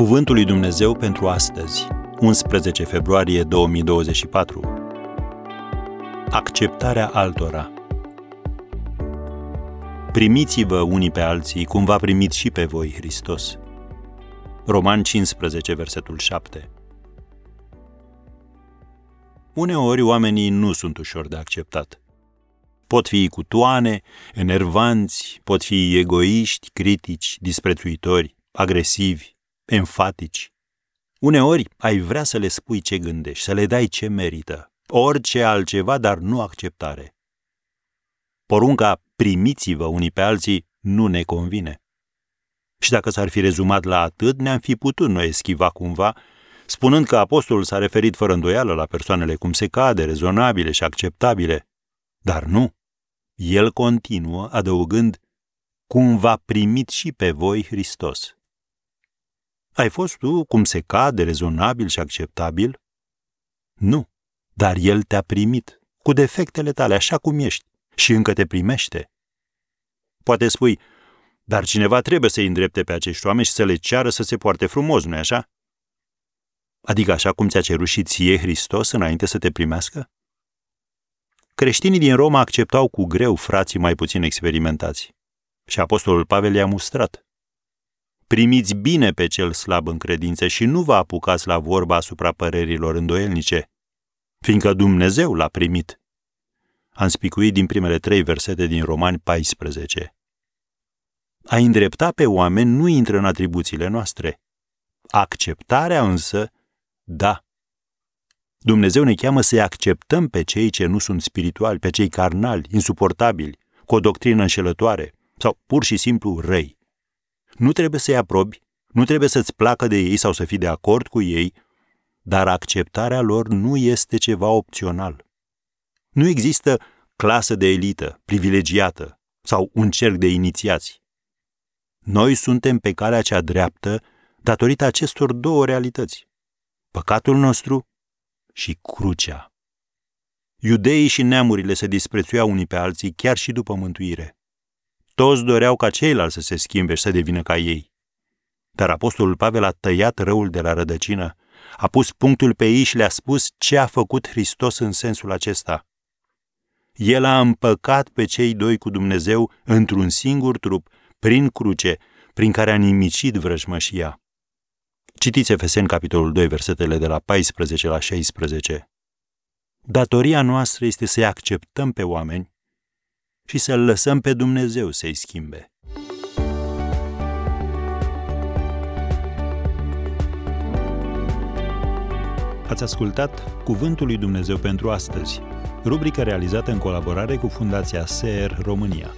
Cuvântul lui Dumnezeu pentru astăzi, 11 februarie 2024. Acceptarea altora. Primiți-vă unii pe alții cum v-a primit și pe voi Hristos. Roman 15, versetul 7. Uneori oamenii nu sunt ușor de acceptat. Pot fi cutoane, enervanți, pot fi egoiști, critici, disprețuitori, agresivi, enfatici. Uneori ai vrea să le spui ce gândești, să le dai ce merită, orice altceva, dar nu acceptare. Porunca primiți-vă unii pe alții nu ne convine. Și dacă s-ar fi rezumat la atât, ne-am fi putut noi eschiva cumva, spunând că apostolul s-a referit fără îndoială la persoanele cum se cade, rezonabile și acceptabile. Dar nu. El continuă adăugând, cum v-a primit și pe voi Hristos. Ai fost tu cum se cade, rezonabil și acceptabil? Nu, dar El te-a primit, cu defectele tale, așa cum ești, și încă te primește. Poate spui, dar cineva trebuie să-i îndrepte pe acești oameni și să le ceară să se poarte frumos, nu-i așa? Adică așa cum ți-a cerut și ție Hristos înainte să te primească? Creștinii din Roma acceptau cu greu frații mai puțin experimentați. Și apostolul Pavel i-a mustrat. Primiți bine pe cel slab în credință și nu vă apucați la vorba asupra părerilor îndoielnice, fiindcă Dumnezeu l-a primit. Am spicuit din primele trei versete din Romani 14. A îndrepta pe oameni nu intră în atribuțiile noastre. Acceptarea însă, da. Dumnezeu ne cheamă să acceptăm pe cei ce nu sunt spirituali, pe cei carnali, insuportabili, cu o doctrină înșelătoare sau pur și simplu răi. Nu trebuie să-i aprobi, nu trebuie să-ți placă de ei sau să fii de acord cu ei, dar acceptarea lor nu este ceva opțional. Nu există clasă de elită, privilegiată sau un cerc de inițiați. Noi suntem pe calea cea dreaptă datorită acestor două realități. Păcatul nostru și crucea. Iudeii și neamurile se disprețuiau unii pe alții chiar și după mântuire. Toți doreau ca ceilalți să se schimbe și să devină ca ei. Dar apostolul Pavel a tăiat răul de la rădăcină, a pus punctul pe ei și le-a spus ce a făcut Hristos în sensul acesta. El a împăcat pe cei doi cu Dumnezeu într-un singur trup, prin cruce, prin care a nimicit vrăjmășia. Citiți Efeseni, capitolul 2, versetele de la 14 la 16. Datoria noastră este să-i acceptăm pe oameni și să-L lăsăm pe Dumnezeu să-i schimbe. Ați ascultat Cuvântul lui Dumnezeu pentru astăzi, rubrica realizată în colaborare cu Fundația SER România.